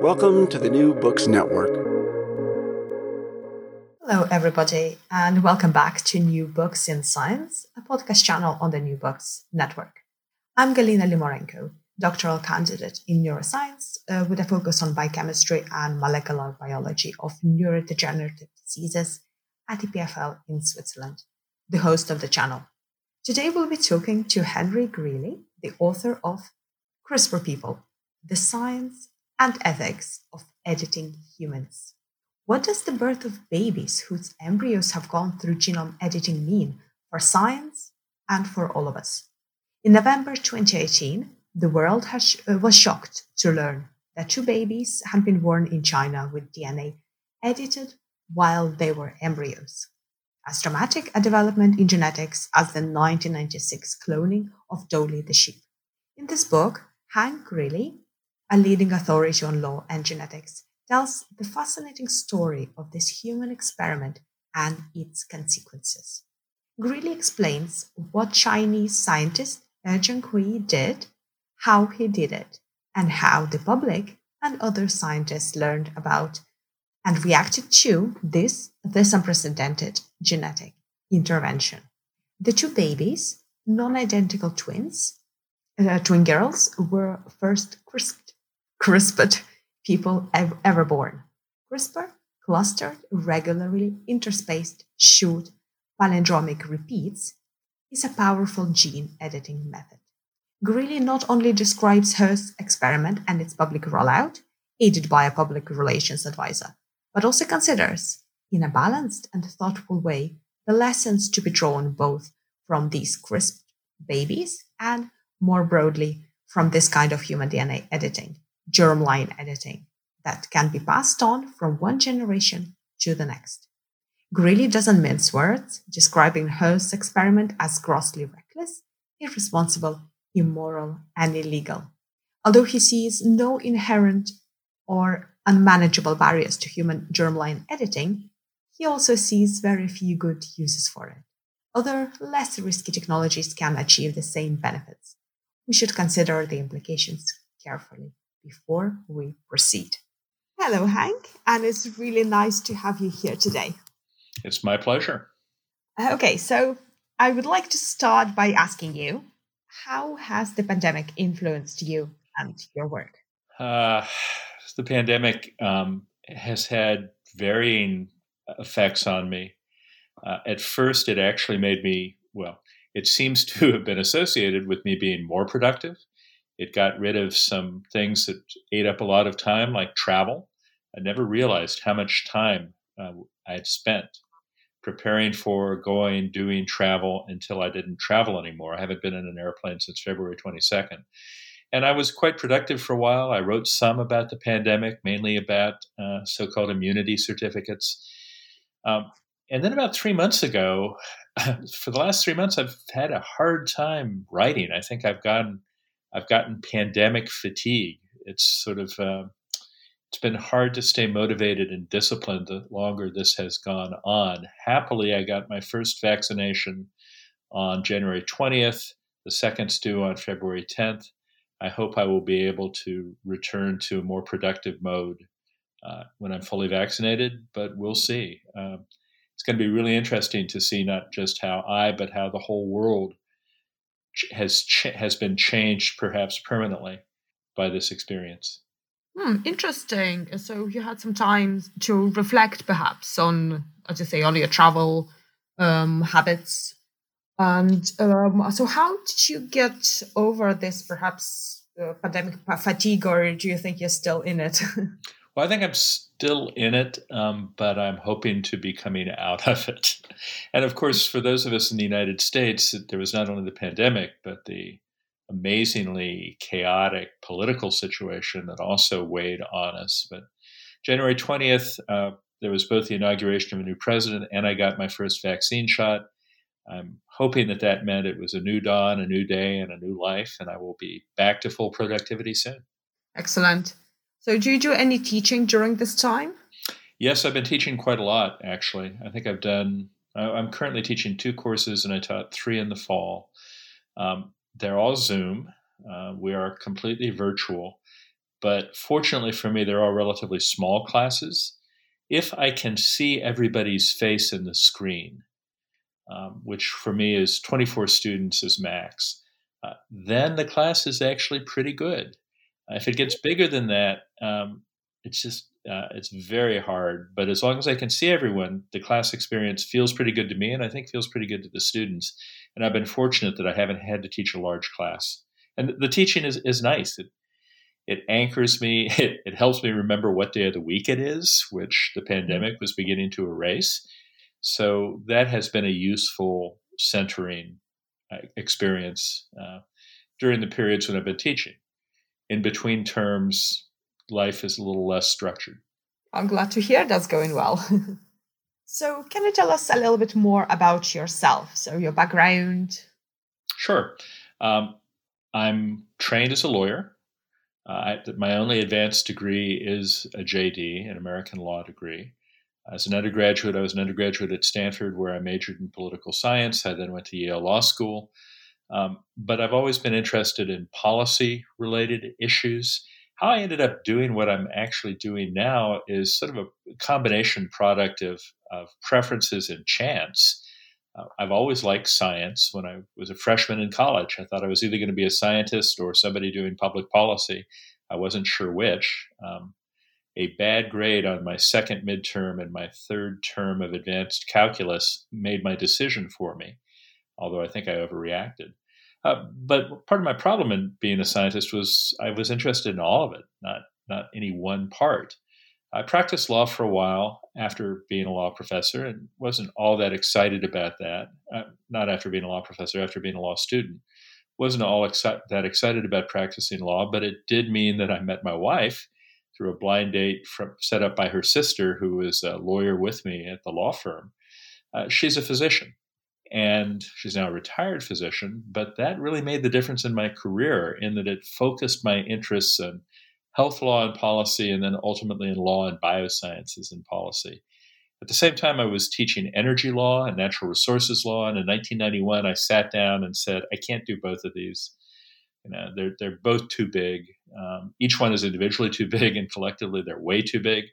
Welcome to the New Books Network. Hello, everybody, and welcome back to New Books in Science, a podcast channel on the New Books Network. I'm Galina Limorenko, doctoral candidate in neuroscience uh, with a focus on biochemistry and molecular biology of neurodegenerative diseases at EPFL in Switzerland, the host of the channel. Today, we'll be talking to Henry Greely, the author of CRISPR People The Science and Ethics of Editing Humans. What does the birth of babies whose embryos have gone through genome editing mean for science and for all of us? In November 2018, the world has, uh, was shocked to learn that two babies had been born in China with DNA edited while they were embryos. As dramatic a development in genetics as the 1996 cloning of Dolly the sheep. In this book, Hank Greely, a leading authority on law and genetics, tells the fascinating story of this human experiment and its consequences. Greely explains what Chinese scientist He Jiankui did, how he did it, and how the public and other scientists learned about and reacted to this, this unprecedented genetic intervention. The two babies, non identical twins, uh, twin girls, were first CRISPR'd, people ev- ever born. CRISPR, clustered, regularly interspaced, short, palindromic repeats, is a powerful gene editing method. Greely not only describes He's experiment and its public rollout, aided by a public relations advisor, but also considers, in a balanced and thoughtful way, the lessons to be drawn both from these CRISPR'd babies and, more broadly, from this kind of human DNA editing, germline editing, that can be passed on from one generation to the next. Greely doesn't mince words, describing He's experiment as grossly reckless, irresponsible, immoral, and illegal. Although he sees no inherent or unmanageable barriers to human germline editing, he also sees very few good uses for it. Other less risky technologies can achieve the same benefits. We should consider the implications carefully before we proceed. Hello, Hank, and it's really nice to have you here today. It's my pleasure. Okay, so I would like to start by asking you how has the pandemic influenced you and your work? Uh, the pandemic um, has had varying effects on me. Uh, at first, it actually made me, well, it seems to have been associated with me being more productive. It got rid of some things that ate up a lot of time, like travel. I never realized how much time uh, I had spent preparing for going, doing travel until I didn't travel anymore. I haven't been in an airplane since February 22nd. And I was quite productive for a while. I wrote some about the pandemic, mainly about uh, so called immunity certificates. Um, and then about three months ago, for the last three months, I've had a hard time writing. I think I've gotten I've gotten pandemic fatigue. It's sort of uh, it's been hard to stay motivated and disciplined the longer this has gone on. Happily, I got my first vaccination on January 20th. The second's due on February 10th. I hope I will be able to return to a more productive mode uh, when I'm fully vaccinated, but we'll see. Um, it's going to be really interesting to see not just how I, but how the whole world has has been changed, perhaps permanently, by this experience. Hmm, interesting. So you had some time to reflect, perhaps, on, as you say, on your travel um, habits, and um, so how did you get over this, perhaps uh, pandemic fatigue, or do you think you're still in it? Well, I think I'm still in it, um, but I'm hoping to be coming out of it. And of course, for those of us in the United States, there was not only the pandemic, but the amazingly chaotic political situation that also weighed on us. But January 20th, uh, there was both the inauguration of a new president and I got my first vaccine shot. I'm hoping that that meant it was a new dawn, a new day, and a new life, and I will be back to full productivity soon. Excellent. So, do you do any teaching during this time? Yes, I've been teaching quite a lot, actually. I think I've done, I'm currently teaching two courses, and I taught three in the fall. Um, they're all Zoom. Uh, we are completely virtual. But fortunately for me, they're all relatively small classes. If I can see everybody's face in the screen, um, which for me is 24 students is max, uh, then the class is actually pretty good. If it gets bigger than that, um, it's just uh, it's very hard. But as long as I can see everyone, the class experience feels pretty good to me, and I think feels pretty good to the students. And I've been fortunate that I haven't had to teach a large class. And the teaching is is nice. It it anchors me. It, it helps me remember what day of the week it is, which the pandemic was beginning to erase. So that has been a useful centering uh, experience uh, during the periods when I've been teaching in between terms, life is a little less structured. I'm glad to hear that's going well. so, can you tell us a little bit more about yourself? So, your background? Sure. Um, I'm trained as a lawyer. Uh, I, my only advanced degree is a JD, an American law degree. As an undergraduate, I was an undergraduate at Stanford where I majored in political science. I then went to Yale Law School. Um, but I've always been interested in policy related issues. How I ended up doing what I'm actually doing now is sort of a combination product of, of preferences and chance. Uh, I've always liked science. When I was a freshman in college, I thought I was either going to be a scientist or somebody doing public policy. I wasn't sure which. Um, a bad grade on my second midterm and my third term of advanced calculus made my decision for me, although I think I overreacted. Uh, but part of my problem in being a scientist was I was interested in all of it, not not any one part. I practiced law for a while after being a law professor and wasn't all that excited about that. Uh, not after being a law professor, after being a law student. Wasn't all exci- that excited about practicing law, but it did mean that I met my wife through a blind date from, set up by her sister, who was a lawyer with me at the law firm. Uh, she's a physician and she's now a retired physician. But that really made the difference in my career in that it focused my interests in health law and policy, and then ultimately in law and biosciences and policy. At the same time, I was teaching energy law and natural resources law. And in 1991, I sat down and said, I can't do both of these. You know, they're, they're both too big. Um, each one is individually too big, and collectively, they're way too big.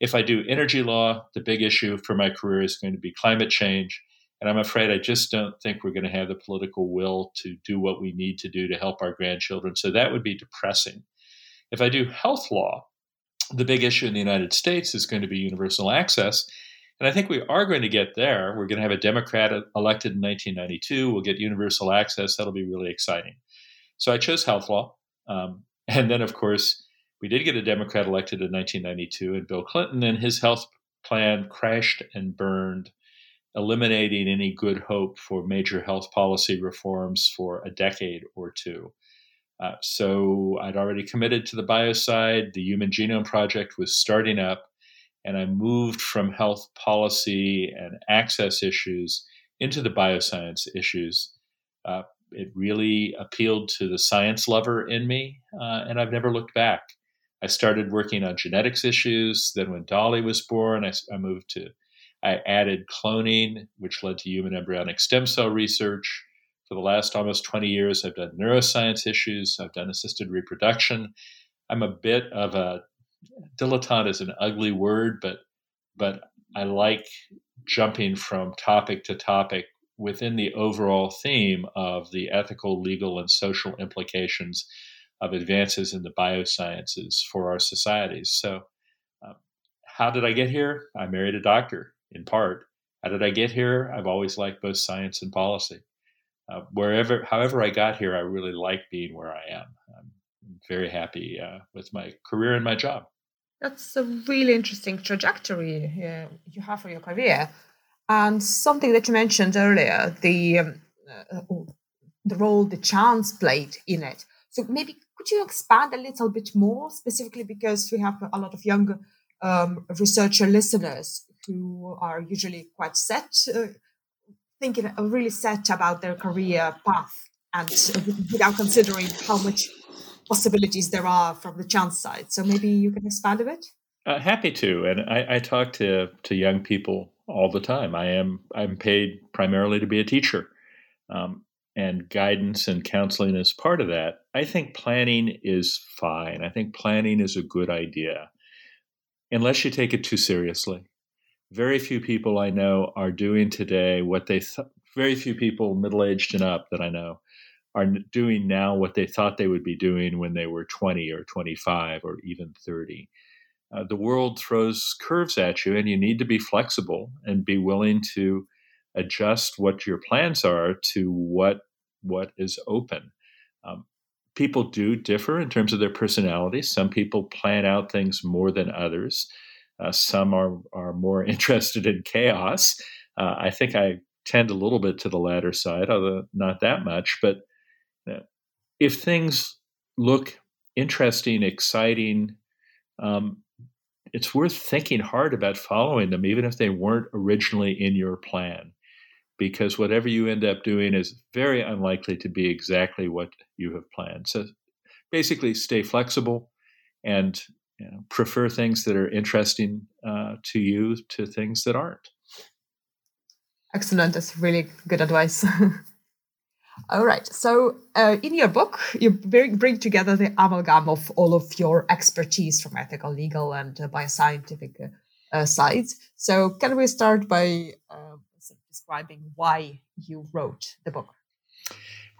If I do energy law, the big issue for my career is going to be climate change. And I'm afraid I just don't think we're going to have the political will to do what we need to do to help our grandchildren. So that would be depressing. If I do health law, the big issue in the United States is going to be universal access. And I think we are going to get there. We're going to have a Democrat elected in 1992. We'll get universal access. That'll be really exciting. So I chose health law. Um, and then, of course, we did get a Democrat elected in 1992, and Bill Clinton and his health plan crashed and burned eliminating any good hope for major health policy reforms for a decade or two. Uh, so I'd already committed to the bio side. The Human Genome Project was starting up, and I moved from health policy and access issues into the bioscience issues. Uh, it really appealed to the science lover in me, uh, and I've never looked back. I started working on genetics issues. Then, when Dolly was born, I, I moved to, I added cloning, which led to human embryonic stem cell research. For the last almost 20 years, I've done neuroscience issues, I've done assisted reproduction. I'm a bit of a dilettante is an ugly word, but but I like jumping from topic to topic within the overall theme of the ethical, legal, and social implications of advances in the biosciences for our societies. So, um, how did I get here? I married a doctor, in part. How did I get here? I've always liked both science and policy. Uh, wherever, however, I got here, I really like being where I am. I'm very happy uh, with my career and my job. That's a really interesting trajectory uh, you have for your career. And something that you mentioned earlier, the um, uh, the role the chance played in it. So maybe could you expand a little bit more specifically because we have a lot of younger um, researcher listeners who are usually quite set, uh, thinking uh, really set about their career path and without considering how much possibilities there are from the chance side. So maybe you can expand a bit. Uh, happy to, and I, I, talk to to young people all the time. I am I'm paid primarily to be a teacher, um, and guidance and counseling is part of that. I think planning is fine. I think planning is a good idea, unless you take it too seriously. Very few people I know are doing today what they. Th- very few people middle aged and up that I know are doing now what they thought they would be doing when they were 20 or 25 or even 30. Uh, the world throws curves at you, and you need to be flexible and be willing to adjust what your plans are to what what is open. Um, people do differ in terms of their personalities. Some people plan out things more than others. Uh, some are are more interested in chaos. Uh, I think I tend a little bit to the latter side, although not that much. But if things look interesting, exciting, um, it's worth thinking hard about following them, even if they weren't originally in your plan, because whatever you end up doing is very unlikely to be exactly what you have planned. So basically, stay flexible and you know, prefer things that are interesting uh, to you to things that aren't. Excellent. That's really good advice. All right. So, uh, in your book, you bring, bring together the amalgam of all of your expertise from ethical, legal, and uh, bioscientific uh, uh sides. So, can we start by uh, describing why you wrote the book?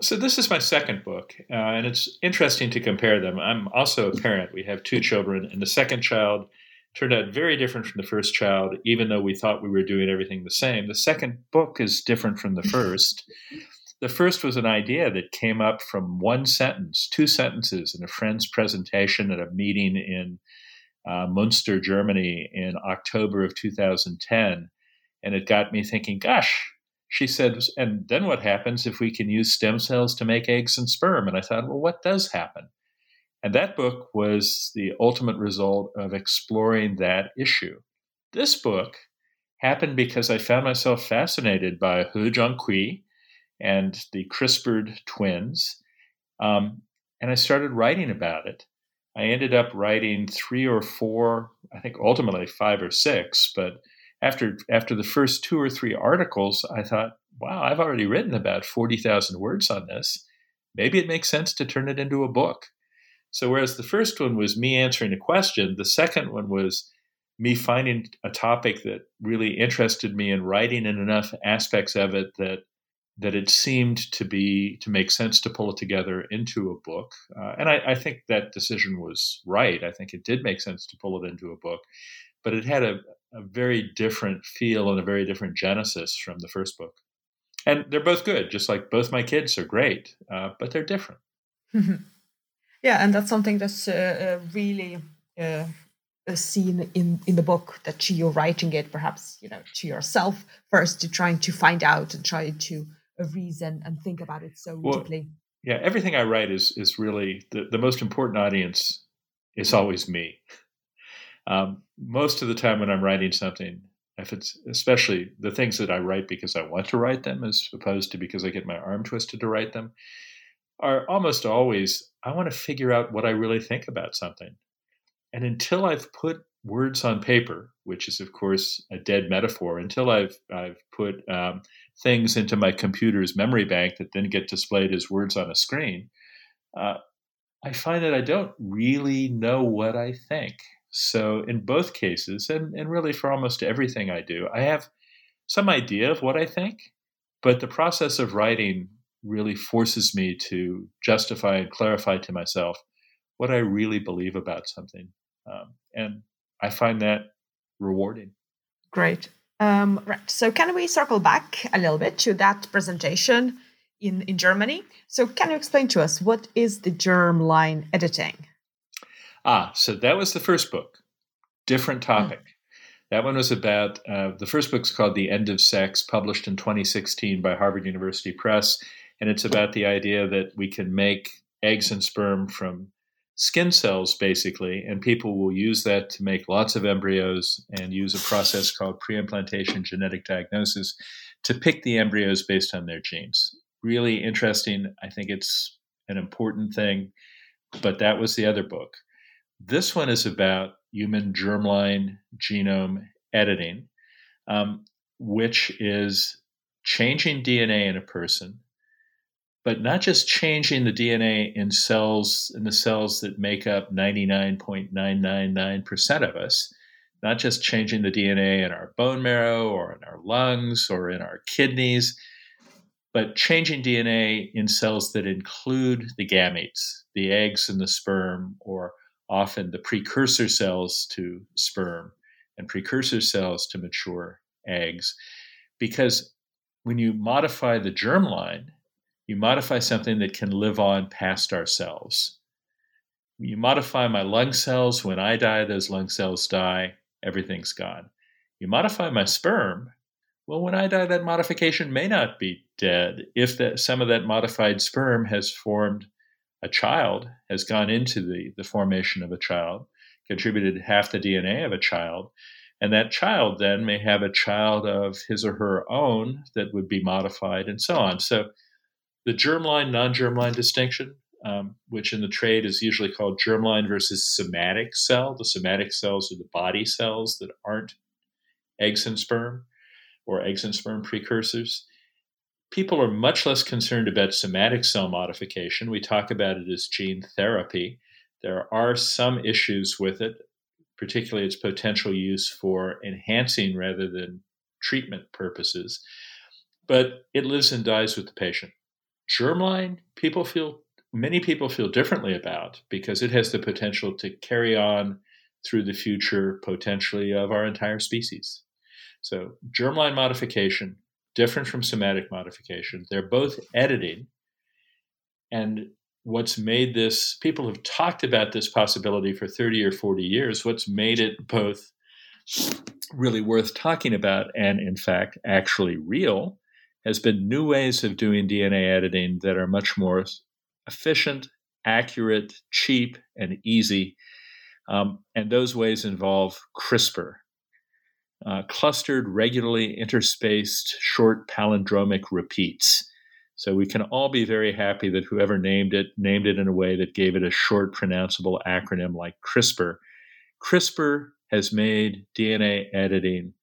So, this is my second book, uh, and it's interesting to compare them. I'm also a parent. We have two children, and the second child turned out very different from the first child, even though we thought we were doing everything the same. The second book is different from the first. The first was an idea that came up from one sentence, two sentences in a friend's presentation at a meeting in uh, Munster, Germany in October of 2010. And it got me thinking, gosh, she said, and then what happens if we can use stem cells to make eggs and sperm? And I thought, well, what does happen? And that book was the ultimate result of exploring that issue. This book happened because I found myself fascinated by He Jiankui, and the CRISPRed twins. Um, and I started writing about it. I ended up writing three or four, I think ultimately five or six, but after after the first two or three articles, I thought, wow, I've already written about 40,000 words on this. Maybe it makes sense to turn it into a book. So whereas the first one was me answering a question, the second one was me finding a topic that really interested me and writing in enough aspects of it that that it seemed to be to make sense to pull it together into a book. Uh, and I, I, think that decision was right. I think it did make sense to pull it into a book, but it had a, a very different feel and a very different genesis from the first book. And they're both good, just like both my kids are great, uh, but they're different. yeah, and that's something that's uh, uh really uh, seen in in the book that you're writing it, perhaps you know to yourself first, to trying to find out and try to reason and think about it so well, deeply. Yeah, everything I write is is really the, the most important audience is always me. Um, most of the time when I'm writing something, if it's especially the things that I write because I want to write them as opposed to because I get my arm twisted to write them, are almost always I want to figure out what I really think about something. And until I've put words on paper, which is of course a dead metaphor, until I've I've put um, things into my computer's memory bank that then get displayed as words on a screen, uh, I find that I don't really know what I think. So, in both cases, and, and really for almost everything I do, I have some idea of what I think, but the process of writing really forces me to justify and clarify to myself what I really believe about something. Um, and I find that rewarding. Great. Um, right. So, can we circle back a little bit to that presentation in, in Germany? So, can you explain to us what is the germline editing? Ah, so that was the first book. Different hmm. topic. Mm. That one was about uh, the first book's called The End of Sex, published in 2016 by Harvard University Press. And it's about the idea that we can make eggs and sperm from skin cells, basically, and people will use that to make lots of embryos and use a process called preimplantation genetic diagnosis to pick the embryos based on their genes. Really interesting. I think it's an important thing, but that was the other book. This one is about human germline genome editing, um, which is changing DNA in a person, but not just changing the DNA in cells in the cells that make up 99.999% of us, not just changing the DNA in our bone marrow or in our lungs or in our kidneys, but changing DNA in cells that include the gametes, the eggs and the sperm, or often the precursor cells to sperm and precursor cells to mature eggs. Because when you modify the germline, you modify something that can live on past ourselves. You modify my lung cells, when I die, those lung cells die, everything's gone. You modify my sperm, well, when I die, that modification may not be dead if that, some of that modified sperm has formed a child has gone into the, the formation of a child, contributed half the DNA of a child, and that child then may have a child of his or her own that would be modified and so on. So the germline non germline distinction, um, which in the trade is usually called germline versus somatic cell, the somatic cells are the body cells that aren't eggs and sperm or eggs and sperm precursors people are much less concerned about somatic cell modification. We talk about it as gene therapy. There are some issues with it, particularly its potential use for enhancing rather than treatment purposes. But it lives and dies with the patient. Germline, people feel many people feel differently about because it has the potential to carry on through the future potentially of our entire species. So germline modification different from somatic modification. They're both editing. And what's made this, people have talked about this possibility for 30 or 40 years. What's made it both really worth talking about and, in fact, actually real has been new ways of doing DNA editing that are much more efficient, accurate, cheap, and easy. Um, and those ways involve CRISPR, uh, clustered, regularly interspaced, short palindromic repeats. So we can all be very happy that whoever named it named it in a way that gave it a short, pronounceable acronym like CRISPR. CRISPR has made DNA editing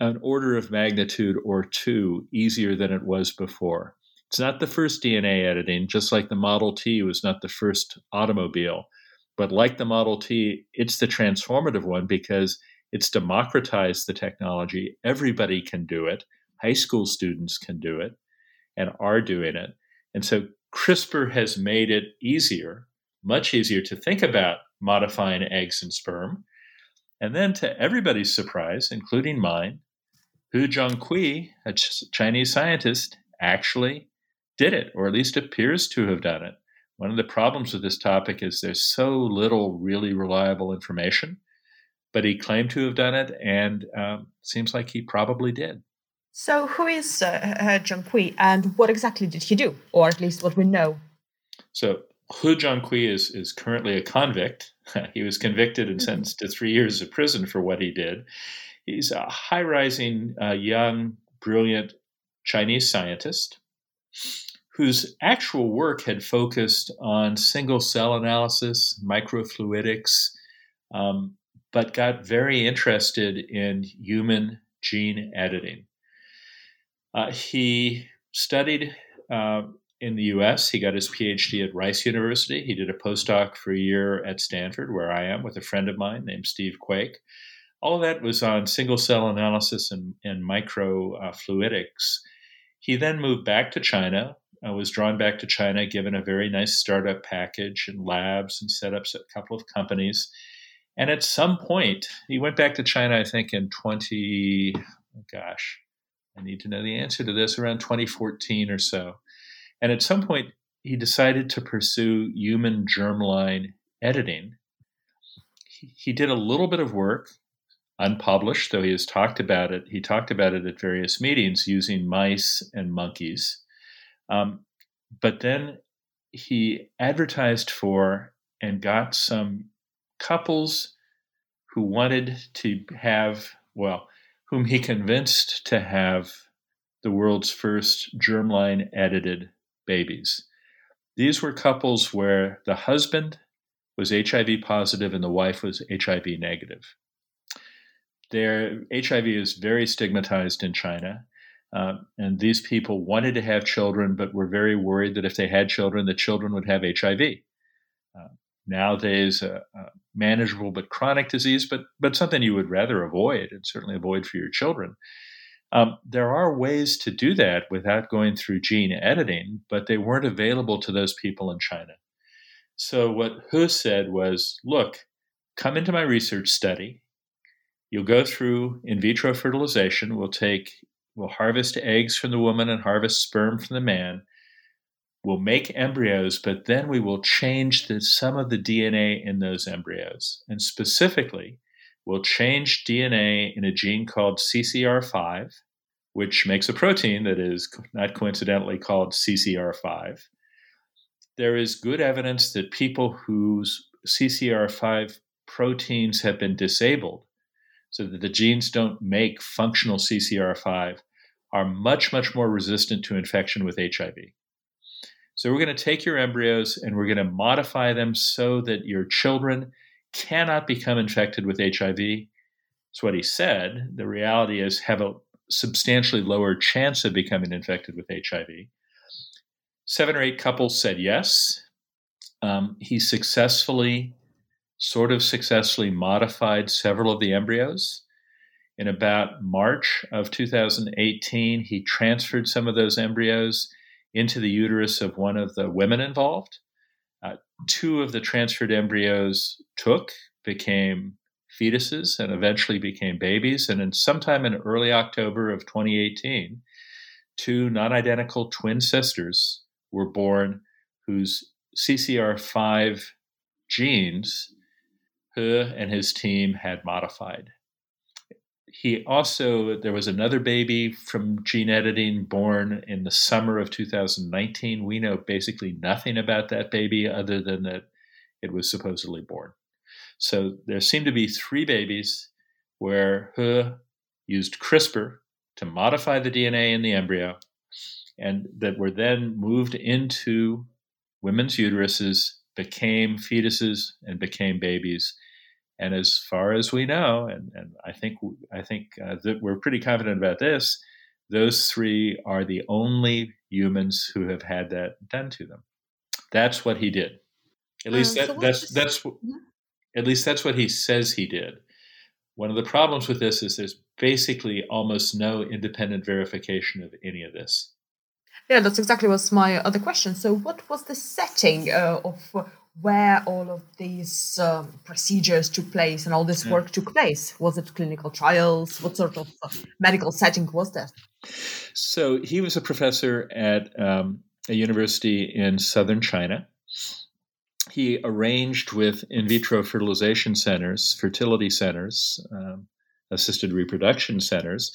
an order of magnitude or two easier than it was before. It's not the first DNA editing, just like the Model T was not the first automobile. But like the Model T, it's the transformative one because it's democratized the technology. Everybody can do it. High school students can do it and are doing it. And so CRISPR has made it easier, much easier to think about modifying eggs and sperm. And then, to everybody's surprise, including mine, He Jiankui, a ch- Chinese scientist, actually did it, or at least appears to have done it. One of the problems with this topic is there's so little really reliable information but he claimed to have done it, and um, seems like he probably did. So, who is uh, Jiankui, and what exactly did he do, or at least what we know? So, He Jiankui is is currently a convict. he was convicted and mm-hmm. sentenced to three years of prison for what he did. He's a high rising, uh, young, brilliant Chinese scientist whose actual work had focused on single cell analysis, microfluidics, um, but got very interested in human gene editing. Uh, he studied uh, in the US. He got his PhD at Rice University. He did a postdoc for a year at Stanford, where I am, with a friend of mine named Steve Quake. All of that was on single cell analysis and, and microfluidics. he then moved back to China, uh, was drawn back to China, given a very nice startup package and labs and set up a couple of companies. And at some point, he went back to China, I think in 20, oh gosh, I need to know the answer to this, around 2014 or so. And at some point, he decided to pursue human germline editing. He, he did a little bit of work, unpublished, though he has talked about it. He talked about it at various meetings using mice and monkeys. Um, but then he advertised for and got some couples who wanted to have, well, whom he convinced to have the world's first germline edited babies. These were couples where the husband was HIV positive and the wife was HIV negative. Their HIV is very stigmatized in China. Uh, and these people wanted to have children, but were very worried that if they had children, the children would have HIV. Uh, nowadays, a, a, manageable but chronic disease, but but something you would rather avoid, and certainly avoid for your children. Um, there are ways to do that without going through gene editing, but they weren't available to those people in China. So what He said was, look, come into my research study. You'll go through in vitro fertilization. We'll take We'll harvest eggs from the woman and harvest sperm from the man. We'll make embryos, but then we will change the, some of the DNA in those embryos. And specifically, we'll change DNA in a gene called CCR5, which makes a protein that is not coincidentally called CCR5. There is good evidence that people whose CCR5 proteins have been disabled so that the genes don't make functional CCR5 are much, much more resistant to infection with HIV. So we're going to take your embryos and we're going to modify them so that your children cannot become infected with HIV. That's what he said. The reality is have a substantially lower chance of becoming infected with HIV. Seven or eight couples said yes. Um, he successfully sort of successfully modified several of the embryos. In about March of 2018, he transferred some of those embryos into the uterus of one of the women involved. Uh, two of the transferred embryos took, became fetuses, and eventually became babies. And in sometime in early October of 2018, two non identical twin sisters were born whose CCR5 genes he and his team had modified. He also, there was another baby from gene editing born in the summer of 2019. We know basically nothing about that baby other than that it was supposedly born. So there seem to be three babies where He used CRISPR to modify the DNA in the embryo and that were then moved into women's uteruses, became fetuses, and became babies and as far as we know, and, and I think I think uh, that we're pretty confident about this, those three are the only humans who have had that done to them. That's what he did. At least um, that, so that's that's mm-hmm. at least that's what he says he did. One of the problems with this is there's basically almost no independent verification of any of this. Yeah, that's exactly what's my other question. So, what was the setting uh, of where all of these um, procedures took place and all this work took place? Was it clinical trials? What sort of uh, medical setting was that? So he was a professor at um, a university in southern China. He arranged with in vitro fertilization centers, fertility centers, um, assisted reproduction centers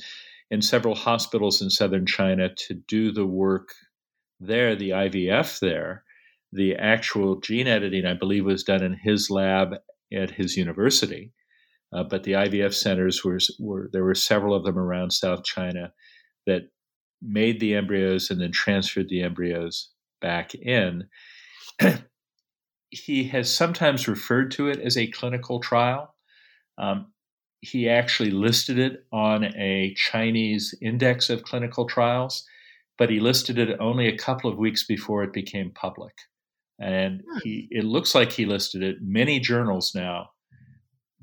in several hospitals in southern China to do the work there, the IVF there the actual gene editing, I believe, was done in his lab at his university. Uh, but the IVF centers were, were there were several of them around South China that made the embryos and then transferred the embryos back in. he has sometimes referred to it as a clinical trial. Um, he actually listed it on a Chinese index of clinical trials, but he listed it only a couple of weeks before it became public. And he, it looks like he listed it. Many journals now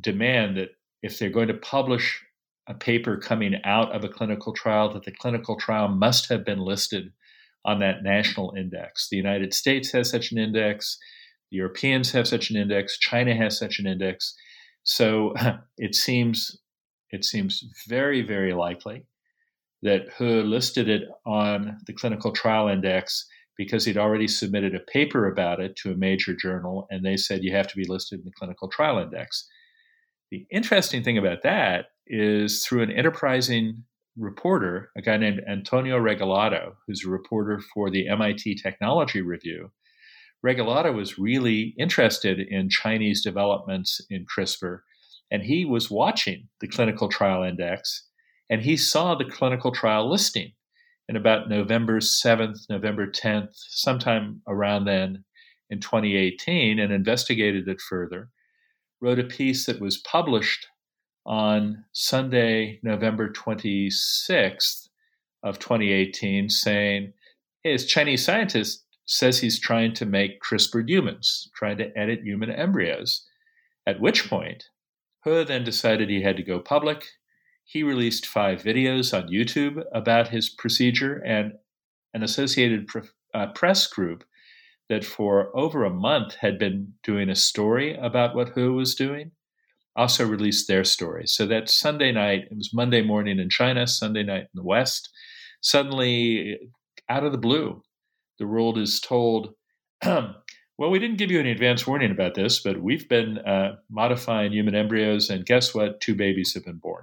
demand that if they're going to publish a paper coming out of a clinical trial, that the clinical trial must have been listed on that national index. The United States has such an index, the Europeans have such an index, China has such an index. So it seems it seems very, very likely that He listed it on the clinical trial index because he'd already submitted a paper about it to a major journal, and they said you have to be listed in the clinical trial index. The interesting thing about that is through an enterprising reporter, a guy named Antonio Regalado, who's a reporter for the MIT Technology Review. Regalado was really interested in Chinese developments in CRISPR, and he was watching the clinical trial index, and he saw the clinical trial listing in about November 7th, November 10th, sometime around then in 2018, and investigated it further. Wrote a piece that was published on Sunday, November 26th of 2018, saying, hey, this Chinese scientist says he's trying to make CRISPR humans, trying to edit human embryos. At which point, He then decided he had to go public he released five videos on YouTube about his procedure and an associated uh, press group that for over a month had been doing a story about what He was doing also released their story. So that Sunday night, it was Monday morning in China, Sunday night in the West. Suddenly, out of the blue, the world is told, well, we didn't give you any advance warning about this, but we've been uh, modifying human embryos, and guess what? Two babies have been born.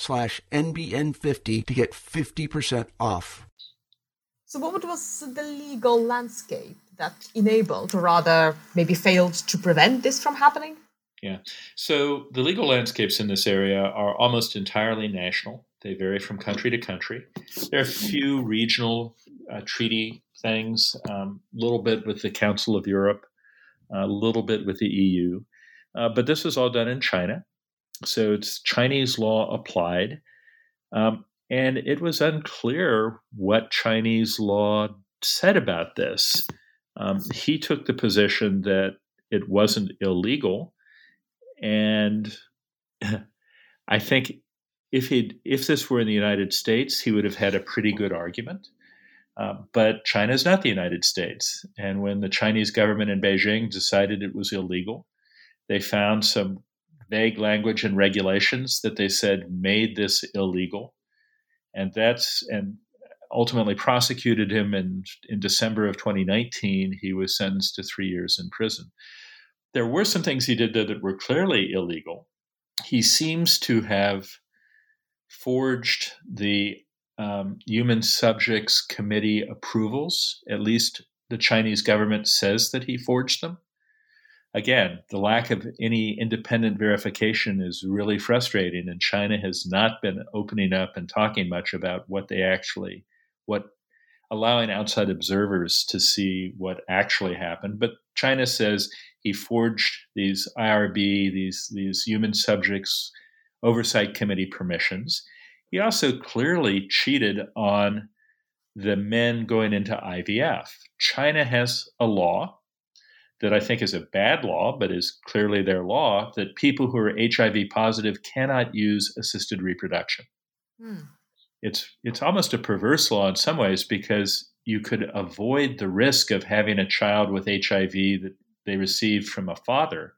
slash NBN50 to get 50% off. So what was the legal landscape that enabled or rather maybe failed to prevent this from happening? Yeah. So the legal landscapes in this area are almost entirely national. They vary from country to country. There are a few regional uh, treaty things, a um, little bit with the Council of Europe, a little bit with the EU. Uh, but this was all done in China. So it's Chinese law applied. Um, and it was unclear what Chinese law said about this. Um, he took the position that it wasn't illegal. And I think if he if this were in the United States, he would have had a pretty good argument. Uh, but China is not the United States, and when the Chinese government in Beijing decided it was illegal, they found some vague language and regulations that they said made this illegal, and that's and ultimately prosecuted him. And in December of 2019, he was sentenced to three years in prison. There were some things he did that were clearly illegal. He seems to have forged the um, Human Subjects Committee approvals. At least the Chinese government says that he forged them again, the lack of any independent verification is really frustrating, and China has not been opening up and talking much about what they actually, what allowing outside observers to see what actually happened. But China says He forged these IRB, these, these human subjects oversight committee permissions. He also clearly cheated on the men going into IVF. China has a law that I think is a bad law, but is clearly their law that people who are HIV positive cannot use assisted reproduction. Hmm. It's it's almost a perverse law in some ways because you could avoid the risk of having a child with HIV that they received from a father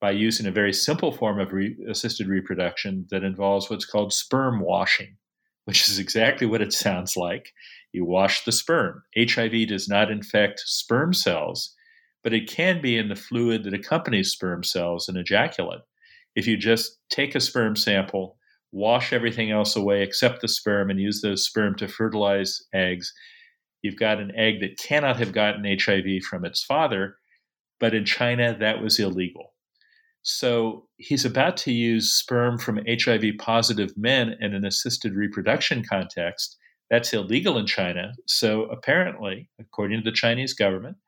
by using a very simple form of re- assisted reproduction that involves what's called sperm washing, which is exactly what it sounds like. You wash the sperm. HIV does not infect sperm cells, but it can be in the fluid that accompanies sperm cells and ejaculate. If you just take a sperm sample, wash everything else away except the sperm, and use those sperm to fertilize eggs, you've got an egg that cannot have gotten HIV from its father. But in China, that was illegal. So he's about to use sperm from HIV positive men in an assisted reproduction context. That's illegal in China. So apparently, according to the Chinese government,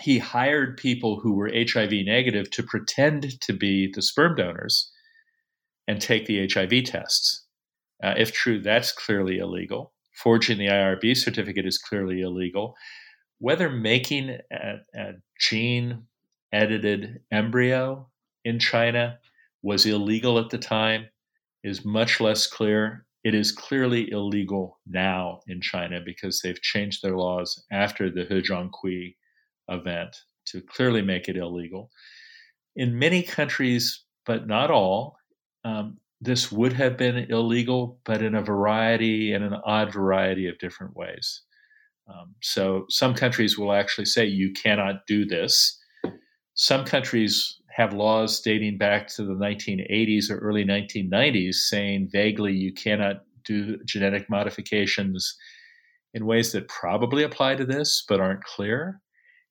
he hired people who were HIV negative to pretend to be the sperm donors and take the HIV tests. Uh, if true, that's clearly illegal. Forging the IRB certificate is clearly illegal. Whether making a, a gene edited embryo in China was illegal at the time is much less clear. It is clearly illegal now in China because they've changed their laws after the He Jiankui event to clearly make it illegal. In many countries, but not all, um, this would have been illegal, but in a variety, in an odd variety of different ways. Um, so some countries will actually say you cannot do this. Some countries have laws dating back to the 1980s or early 1990s saying vaguely you cannot do genetic modifications in ways that probably apply to this but aren't clear.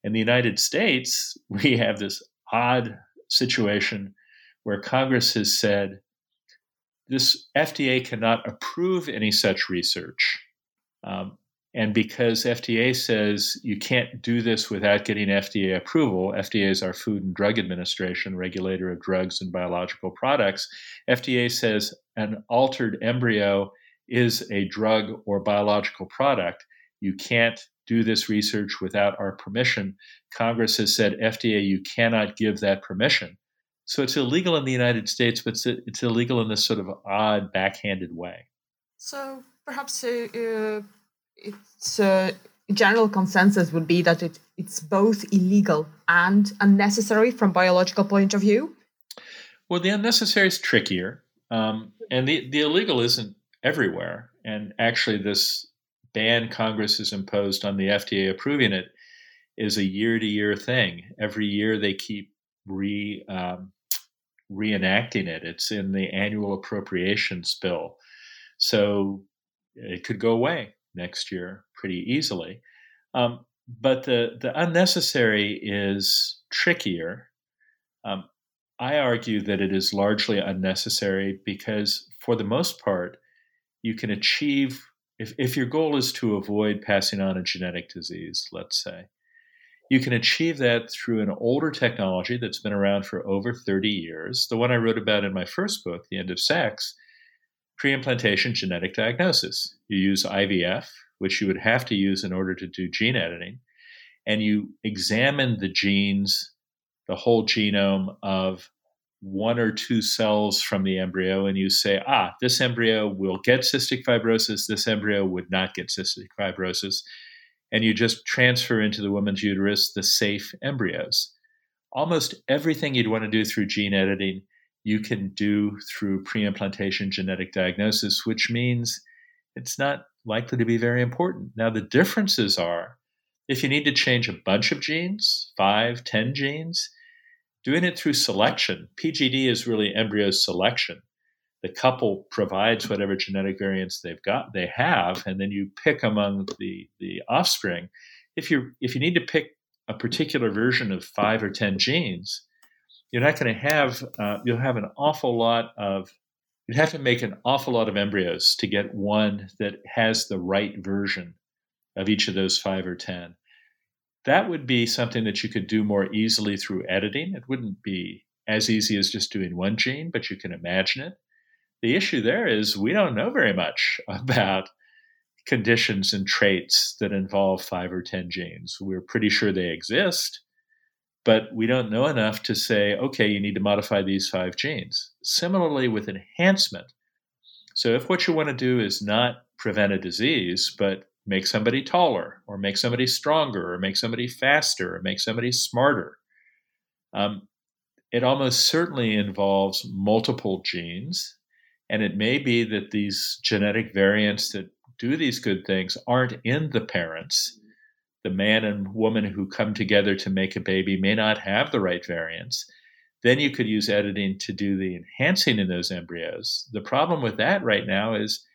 In the United States, we have this odd situation where Congress has said this FDA cannot approve any such research. Um, and because FDA says you can't do this without getting FDA approval, FDA is our Food and Drug Administration, regulator of drugs and biological products. FDA says an altered embryo is a drug or biological product. You can't do this research without our permission. Congress has said, FDA, you cannot give that permission. So it's illegal in the United States, but it's, it's illegal in this sort of odd, backhanded way. So perhaps uh, uh, it's uh, general consensus would be that it, it's both illegal and unnecessary from biological point of view. Well, the unnecessary is trickier, um, and the the illegal isn't everywhere. And actually, this ban Congress has imposed on the FDA approving it is a year to year thing. Every year they keep re um, reenacting it. It's in the annual appropriations bill, so it could go away next year pretty easily. Um, but the the unnecessary is trickier. Um, I argue that it is largely unnecessary because, for the most part, you can achieve if, if your goal is to avoid passing on a genetic disease, let's say, you can achieve that through an older technology that's been around for over 30 years. The one I wrote about in my first book, The End of Sex, pre-implantation genetic diagnosis. You use IVF, which you would have to use in order to do gene editing, and you examine the genes, the whole genome of one or two cells from the embryo and you say, ah, this embryo will get cystic fibrosis, this embryo would not get cystic fibrosis. And you just transfer into the woman's uterus the safe embryos. Almost everything you'd want to do through gene editing, you can do through pre implantation genetic diagnosis, which means it's not likely to be very important. Now, the differences are if you need to change a bunch of genes, five, ten genes, doing it through selection. PGD is really embryo selection. The couple provides whatever genetic variants they've got they have, and then you pick among the the offspring. If you if you need to pick a particular version of five or ten genes, you're not going to have uh, you'll have an awful lot of you'd have to make an awful lot of embryos to get one that has the right version of each of those five or ten that would be something that you could do more easily through editing. It wouldn't be as easy as just doing one gene, but you can imagine it. The issue there is we don't know very much about conditions and traits that involve five or 10 genes. We're pretty sure they exist, but we don't know enough to say, okay, you need to modify these five genes. Similarly, with enhancement. So, if what you want to do is not prevent a disease, but make somebody taller, or make somebody stronger, or make somebody faster, or make somebody smarter, um, it almost certainly involves multiple genes. And it may be that these genetic variants that do these good things aren't in the parents the man and woman who come together to make a baby may not have the right variants. Then you could use editing to do the enhancing in those embryos. The problem with that right now is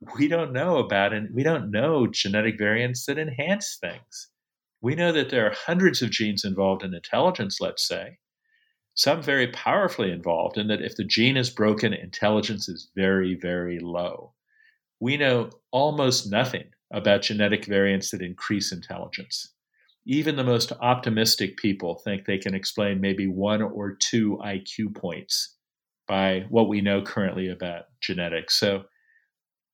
we don't know about and we don't know genetic variants that enhance things. We know that there are hundreds of genes involved in intelligence, let's say, some very powerfully involved, and that if the gene is broken, intelligence is very, very low. We know almost nothing about genetic variants that increase intelligence. Even the most optimistic people think they can explain maybe one or two IQ points by what we know currently about genetics. So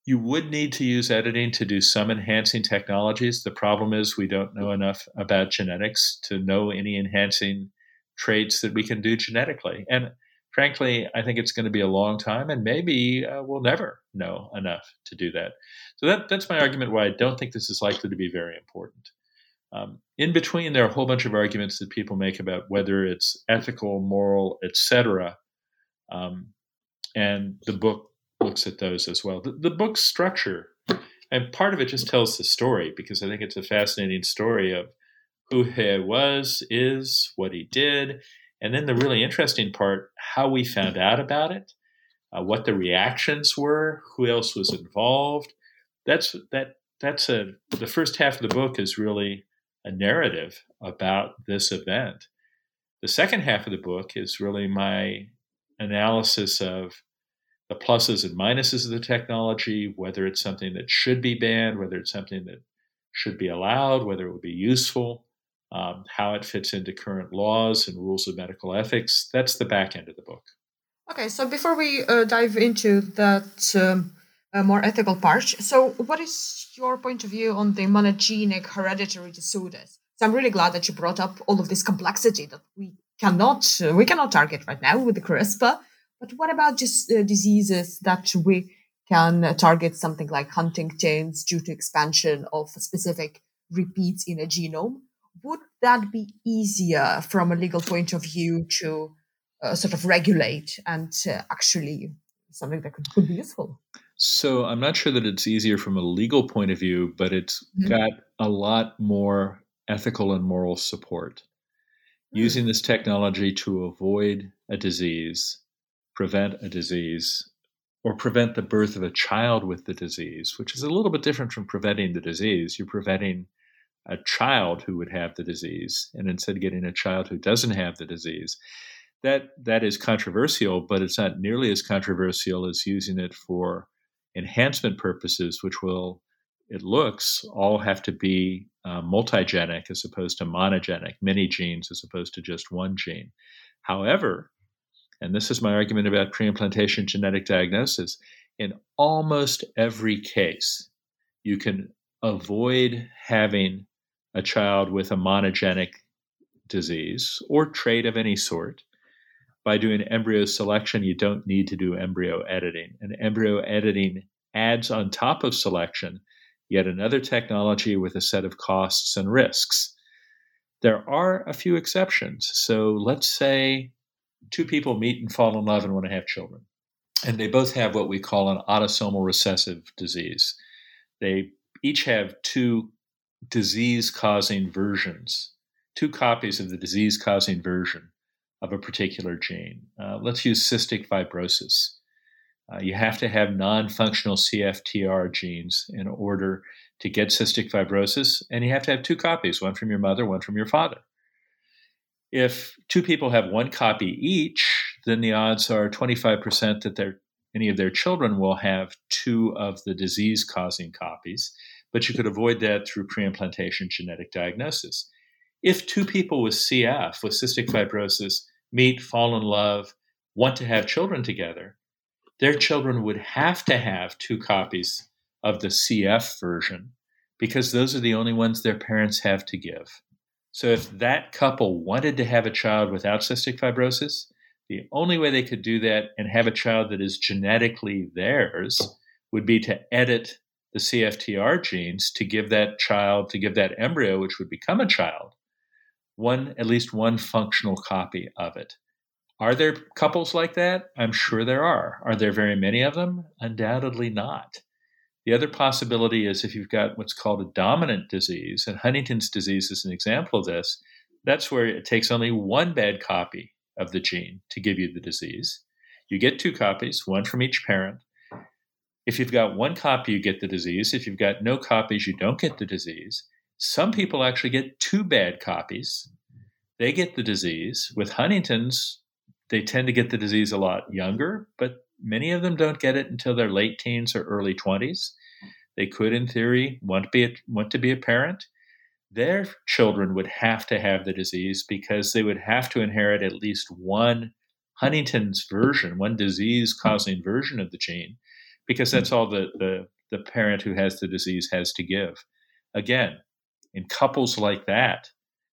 you would need to use editing to do some enhancing technologies. The problem is we don't know enough about genetics to know any enhancing traits that we can do genetically. And frankly, I think it's going to be a long time, and maybe uh, we'll never know enough to do that. So that, that's my argument why I don't think this is likely to be very important. Um, in between, there are a whole bunch of arguments that people make about whether it's ethical, moral, etc. Um, and the book looks at those as well. The, the book's structure, and part of it just tells the story because I think it's a fascinating story of who he was, is, what he did, and then the really interesting part, how we found out about it, uh, what the reactions were, who else was involved. That's that. That's a the first half of the book is really a narrative about this event. The second half of the book is really my analysis of the pluses and minuses of the technology, whether it's something that should be banned, whether it's something that should be allowed, whether it would be useful um, how it fits into current laws and rules of medical ethics. That's the back end of the book. Okay, so before we uh, dive into that um, uh, more ethical part, so what is your point of view on the monogenic hereditary disorders? So I'm really glad that you brought up all of this complexity that we cannot uh, we cannot target right now with the CRISPR. But what about just uh, diseases that we can target something like Huntington's due to expansion of specific repeats in a genome? would that be easier from a legal point of view to uh, sort of regulate and uh, actually something that could, could be useful? So I'm not sure that it's easier from a legal point of view, but it's mm-hmm. got a lot more ethical and moral support. Mm. Using this technology to avoid a disease, prevent a disease, or prevent the birth of a child with the disease, which is a little bit different from preventing the disease. You're preventing a child who would have the disease and instead getting a child who doesn't have the disease. That that is controversial, but it's not nearly as controversial as using it for enhancement purposes, which will it looks all have to be uh, multigenic as opposed to monogenic, many genes as opposed to just one gene. However, and this is my argument about preimplantation genetic diagnosis, in almost every case, you can avoid having a child with a monogenic disease or trait of any sort. By doing embryo selection, you don't need to do embryo editing. And embryo editing adds on top of selection yet another technology with a set of costs and risks. There are a few exceptions. So let's say two people meet and fall in love and want to have children. And they both have what we call an autosomal recessive disease. They each have two disease causing versions, two copies of the disease causing version of a particular gene. Uh, let's use cystic fibrosis. Uh, you have to have non functional CFTR genes in order to get cystic fibrosis, and you have to have two copies one from your mother, one from your father. If two people have one copy each, then the odds are 25% that any of their children will have two of the disease causing copies but you could avoid that through preimplantation genetic diagnosis. if two people with CF, with cystic fibrosis, meet, fall in love, want to have children together, their children would have to have two copies of the CF version because those are the only ones their parents have to give. So if that couple wanted to have a child without cystic fibrosis, the only way they could do that and have a child that is genetically theirs would be to edit the CFTR genes to give that child, to give that embryo, which would become a child, one at least one functional copy of it. Are there couples like that? I'm sure there are. Are there very many of them? Undoubtedly not. The other possibility is if you've got what's called a dominant disease, and Huntington's disease is an example of this, that's where it takes only one bad copy of the gene to give you the disease. You get two copies, one from each parent. If you've got one copy, you get the disease. If you've got no copies, you don't get the disease. Some people actually get two bad copies. They get the disease. With Huntington's, they tend to get the disease a lot younger, but many of them don't get it until their late teens or early 20s. They could, in theory, want to be a, want to be a parent. Their children would have to have the disease because they would have to inherit at least one Huntington's version, one disease causing version of the gene, because that's all the, the, the parent who has the disease has to give. Again, in couples like that,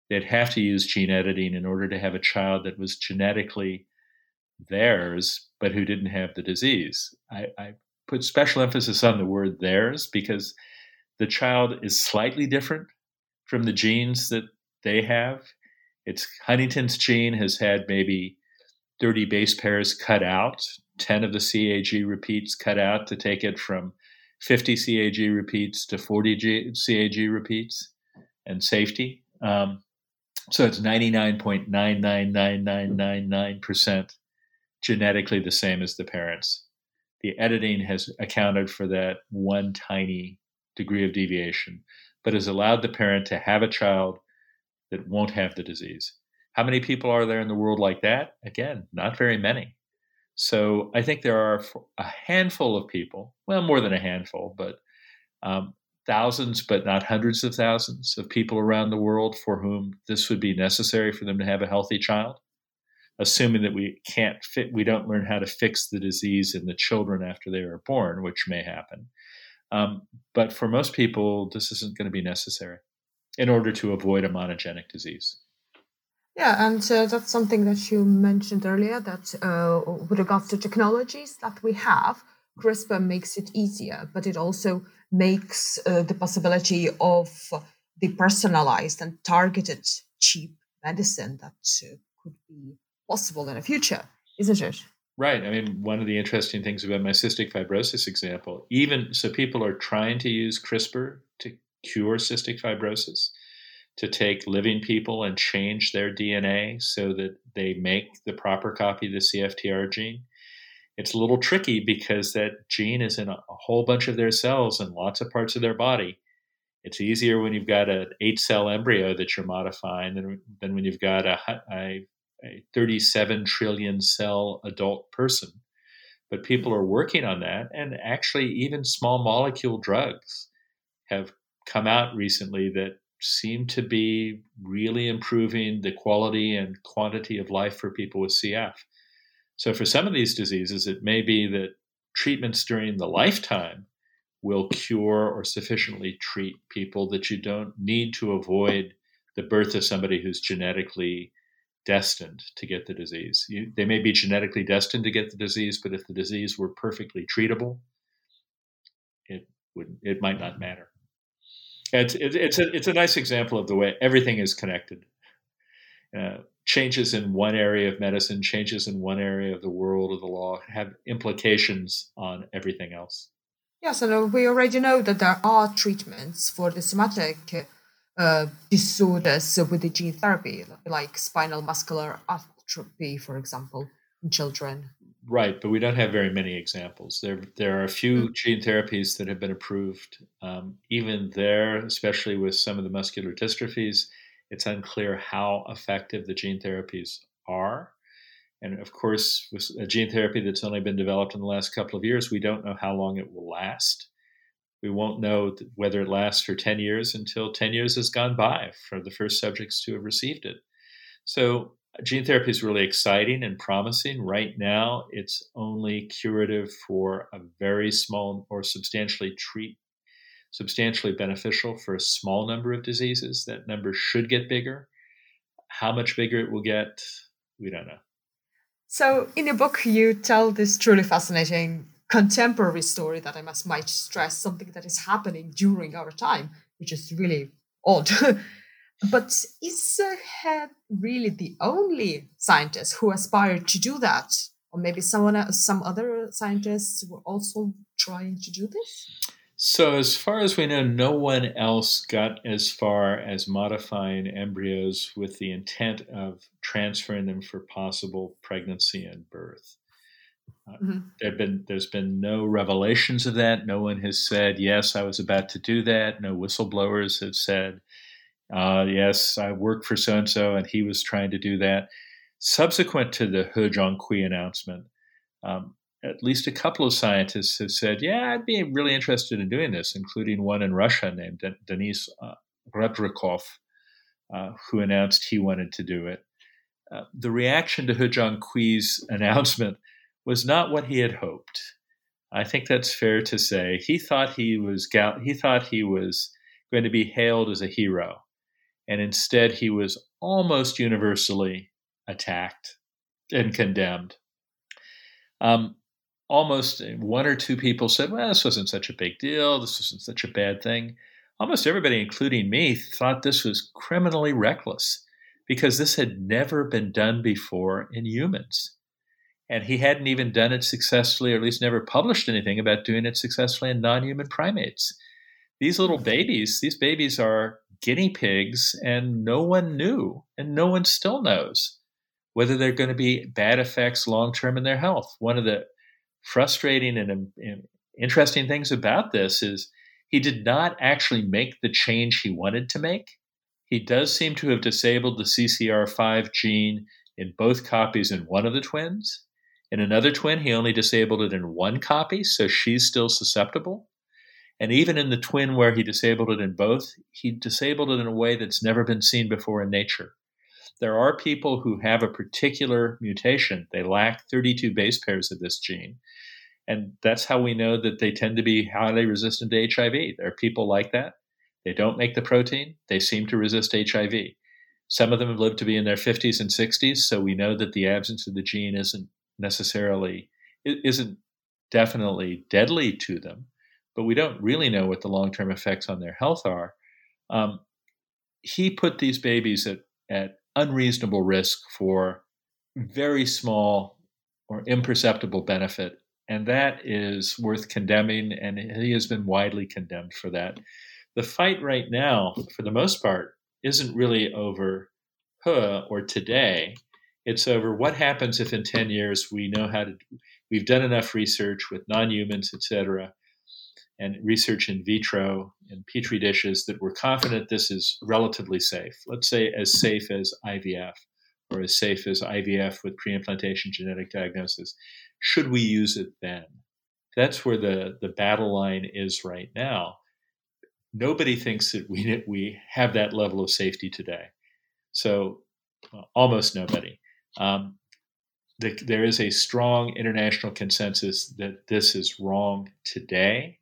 they'd have to use gene editing in order to have a child that was genetically theirs, but who didn't have the disease. I, I put special emphasis on the word theirs because the child is slightly different from the genes that they have. It's Huntington's gene has had maybe 30 base pairs cut out, 10 of the CAG repeats cut out to take it from 50 CAG repeats to 40 G, CAG repeats and safety. Um, so it's 99.999999% genetically the same as the parents. The editing has accounted for that one tiny degree of deviation, but has allowed the parent to have a child that won't have the disease. How many people are there in the world like that? Again, not very many. So I think there are a handful of people, well, more than a handful, but um, thousands, but not hundreds of thousands of people around the world for whom this would be necessary for them to have a healthy child assuming that we can't fit, we don't learn how to fix the disease in the children after they are born, which may happen. Um, but for most people, this isn't going to be necessary in order to avoid a monogenic disease. Yeah, and uh, that's something that you mentioned earlier that uh, with regards to technologies that we have, CRISPR makes it easier, but it also makes uh, the possibility of the personalized and targeted cheap medicine that uh, could be possible in the future, isn't it? Right. I mean, one of the interesting things about my cystic fibrosis example, even so, people are trying to use CRISPR to cure cystic fibrosis, to take living people and change their DNA so that they make the proper copy of the CFTR gene. It's a little tricky because that gene is in a, whole bunch of their cells and lots of parts of their body. It's easier when you've got an eight cell embryo that you're modifying than, than when you've got a, a a 37 trillion cell adult person. But people are working on that, and actually, even small molecule drugs have come out recently that seem to be really improving the quality and quantity of life for people with CF. So, for some of these diseases, it may be that treatments during the lifetime will cure or sufficiently treat people that you don't need to avoid the birth of somebody who's genetically destined to get the disease. You, they may be genetically destined to get the disease, but if the disease were perfectly treatable, it would it might not matter. It's it, it's a it's a nice example of the way everything is connected. Uh, changes in one area of medicine, changes in one area of the world of the law have implications on everything else. Yes, and we already know that there are treatments for the somatic uh, disorders with the gene therapy, like spinal muscular atrophy, for example, in children. Right, but we don't have very many examples. There, there are a few mm-hmm. gene therapies that have been approved. Um, even there, especially with some of the muscular dystrophies, it's unclear how effective the gene therapies are. And of course, with a gene therapy that's only been developed in the last couple of years, we don't know how long it will last. We won't know whether it lasts for 10 years until 10 years has gone by for the first subjects to have received it. So, uh, gene therapy is really exciting and promising. Right now, it's only curative for a very small or substantially treat substantially beneficial for a small number of diseases. That number should get bigger. How much bigger it will get, we don't know. So, in your book, you tell this truly fascinating contemporary story that I must might stress something that is happening during our time, which is really odd. but is He really the only scientist who aspired to do that? Or maybe someone else, some other scientists were also trying to do this? So, as far as we know, no one else got as far as modifying embryos with the intent of transferring them for possible pregnancy and birth. Uh, mm-hmm. there been there's been no revelations of that. No one has said yes, I was about to do that. No whistleblowers have said uh, yes, I worked for so and so, and he was trying to do that. Subsequent to the He Jiankui announcement, um, at least a couple of scientists have said, "Yeah, I'd be really interested in doing this," including one in Russia named De- Denis uh, Rebrikov, uh, who announced he wanted to do it. Uh, the reaction to He Jiankui's announcement was not what he had hoped. I think that's fair to say. He thought he was he thought he was going to be hailed as a hero, and instead he was almost universally attacked and condemned. Um, almost one or two people said, "Well, this wasn't such a big deal. This wasn't such a bad thing." Almost everybody, including me, thought this was criminally reckless because this had never been done before in humans and he hadn't even done it successfully, or at least never published anything about doing it successfully in non human primates. These little babies, these babies are guinea pigs, and no one knew, and no one still knows whether they're going to be bad effects long term in their health. One of the frustrating and, um, and interesting things about this is he did not actually make the change he wanted to make. He does seem to have disabled the CCR5 gene in both copies in one of the twins, in another twin, he only disabled it in one copy, so she's still susceptible. And even in the twin where he disabled it in both, he disabled it in a way that's never been seen before in nature. There are people who have a particular mutation. They lack 32 base pairs of this gene. And that's how we know that they tend to be highly resistant to HIV. There are people like that. They don't make the protein, they seem to resist HIV. Some of them have lived to be in their 50s and 60s, so we know that the absence of the gene isn't necessarily isn't definitely deadly to them, but we don't really know what the long term effects on their health are. Um, he put these babies at, at unreasonable risk for very small or imperceptible benefit. And that is worth condemning, and he has been widely condemned for that. The fight right now, for the most part, isn't really over He or today. It's over what happens if in 10 years we know how to, we've done enough research with non humans, et cetera, and research in vitro and petri dishes that we're confident this is relatively safe. Let's say as safe as IVF or as safe as IVF with pre-implantation genetic diagnosis. Should we use it then? That's where the, the battle line is right now. Nobody thinks that we, we have that level of safety today. So well, almost nobody. Um, the, there is a strong international consensus that this is wrong today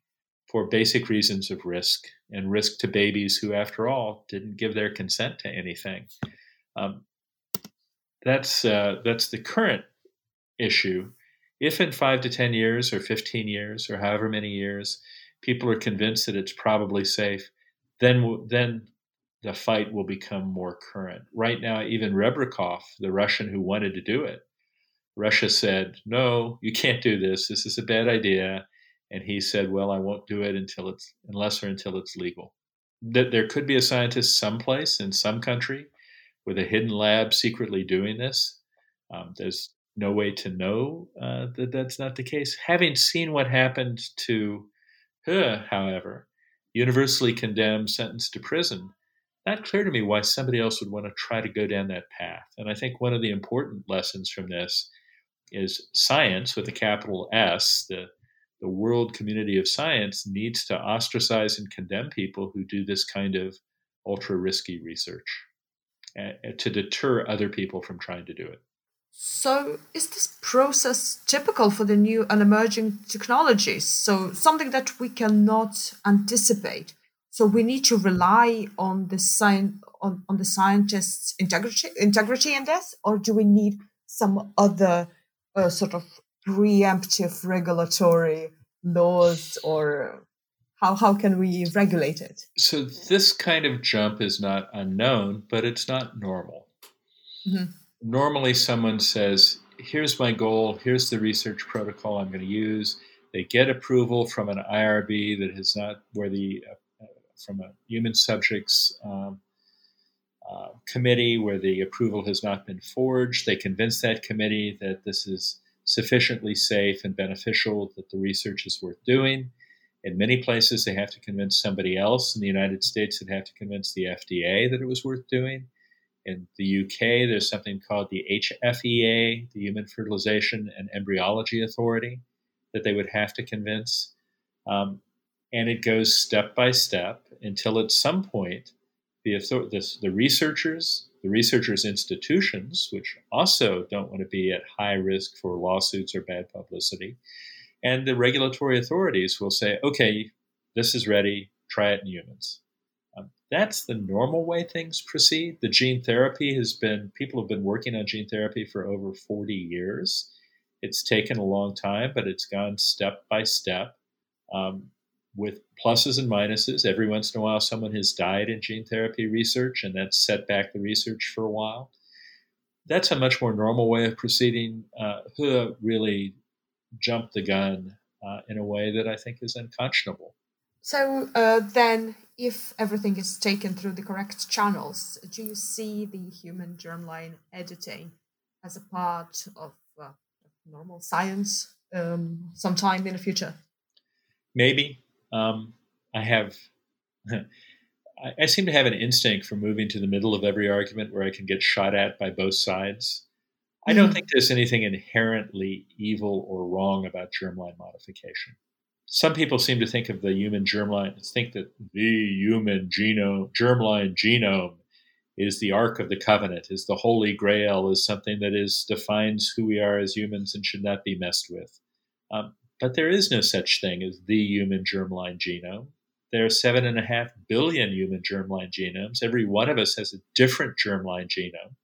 for basic reasons of risk and risk to babies who, after all, didn't give their consent to anything. Um, that's uh, that's the current issue. If in five to ten years, or fifteen years, or however many years, people are convinced that it's probably safe, then then the fight will become more current. Right now, even Rebrikov, the Russian who wanted to do it, Russia said, "No, you can't do this. This is a bad idea." And he said, "Well, I won't do it until it's unless or until it's legal." That there could be a scientist someplace in some country with a hidden lab secretly doing this. Um, there's no way to know uh, that that's not the case. Having seen what happened to He, however, universally condemned, sentenced to prison, not clear to me why somebody else would want to try to go down that path. And I think one of the important lessons from this is science with a capital S, the the world community of science needs to ostracize and condemn people who do this kind of ultra risky research uh, to deter other people from trying to do it. So, is this process typical for the new and emerging technologies? So, something that we cannot anticipate. So, we need to rely on the science on, on the scientists' integrity integrity in this, or do we need some other uh, sort of preemptive regulatory laws or how, how can we regulate it? So this kind of jump is not unknown, but it's not normal. Mm-hmm. Normally, someone says, "Here's my goal. Here's the research protocol I'm going to use." They get approval from an IRB that has not, where the from a human subjects um, uh, committee where the approval has not been forged. They convince that committee that this is sufficiently safe and beneficial that the research is worth doing. In many places, they have to convince somebody else. In the United States, they'd have to convince the FDA that it was worth doing. In the UK, there's something called the HFEA, the Human Fertilization and Embryology Authority, that they would have to convince. Um, and it goes step by step until at some point the, the, the researchers, the researchers' institutions, which also don't want to be at high risk for lawsuits or bad publicity, and the regulatory authorities will say, okay, this is ready, try it in humans. Um, that's the normal way things proceed. The gene therapy has been, people have been working on gene therapy for over 40 years. It's taken a long time, but it's gone step by step. Um, with pluses and minuses. Every once in a while, someone has died in gene therapy research, and that's set back the research for a while. That's a much more normal way of proceeding. Uh, really jumped the gun uh, in a way that I think is unconscionable. So uh, then, if everything is taken through the correct channels, do you see the human germline editing as a part of uh, normal science um, sometime in the future? Maybe, um, I have, I, seem to have an instinct for moving to the middle of every argument where I can get shot at by both sides. I don't mm-hmm. think there's anything inherently evil or wrong about germline modification. Some people seem to think of the human germline, think that the human genome, germline genome is the Ark of the Covenant, is the Holy Grail, is something that is defines who we are as humans and should not be messed with. Um, but there is no such thing as the human germline genome. There are seven and a half billion human germline genomes. Every one of us has a different germline genome.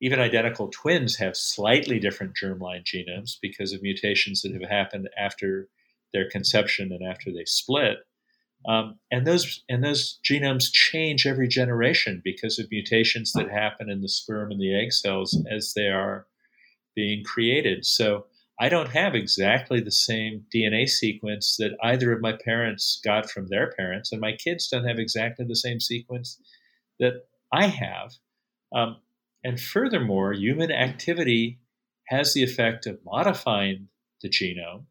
Even identical twins have slightly different germline genomes because of mutations that have happened after their conception and after they split. Um, and those and those genomes change every generation because of mutations that happen in the sperm and the egg cells as they are being created. So I don't have exactly the same DNA sequence that either of my parents got from their parents, and my kids don't have exactly the same sequence that I have. Um, and furthermore, human activity has the effect of modifying the genome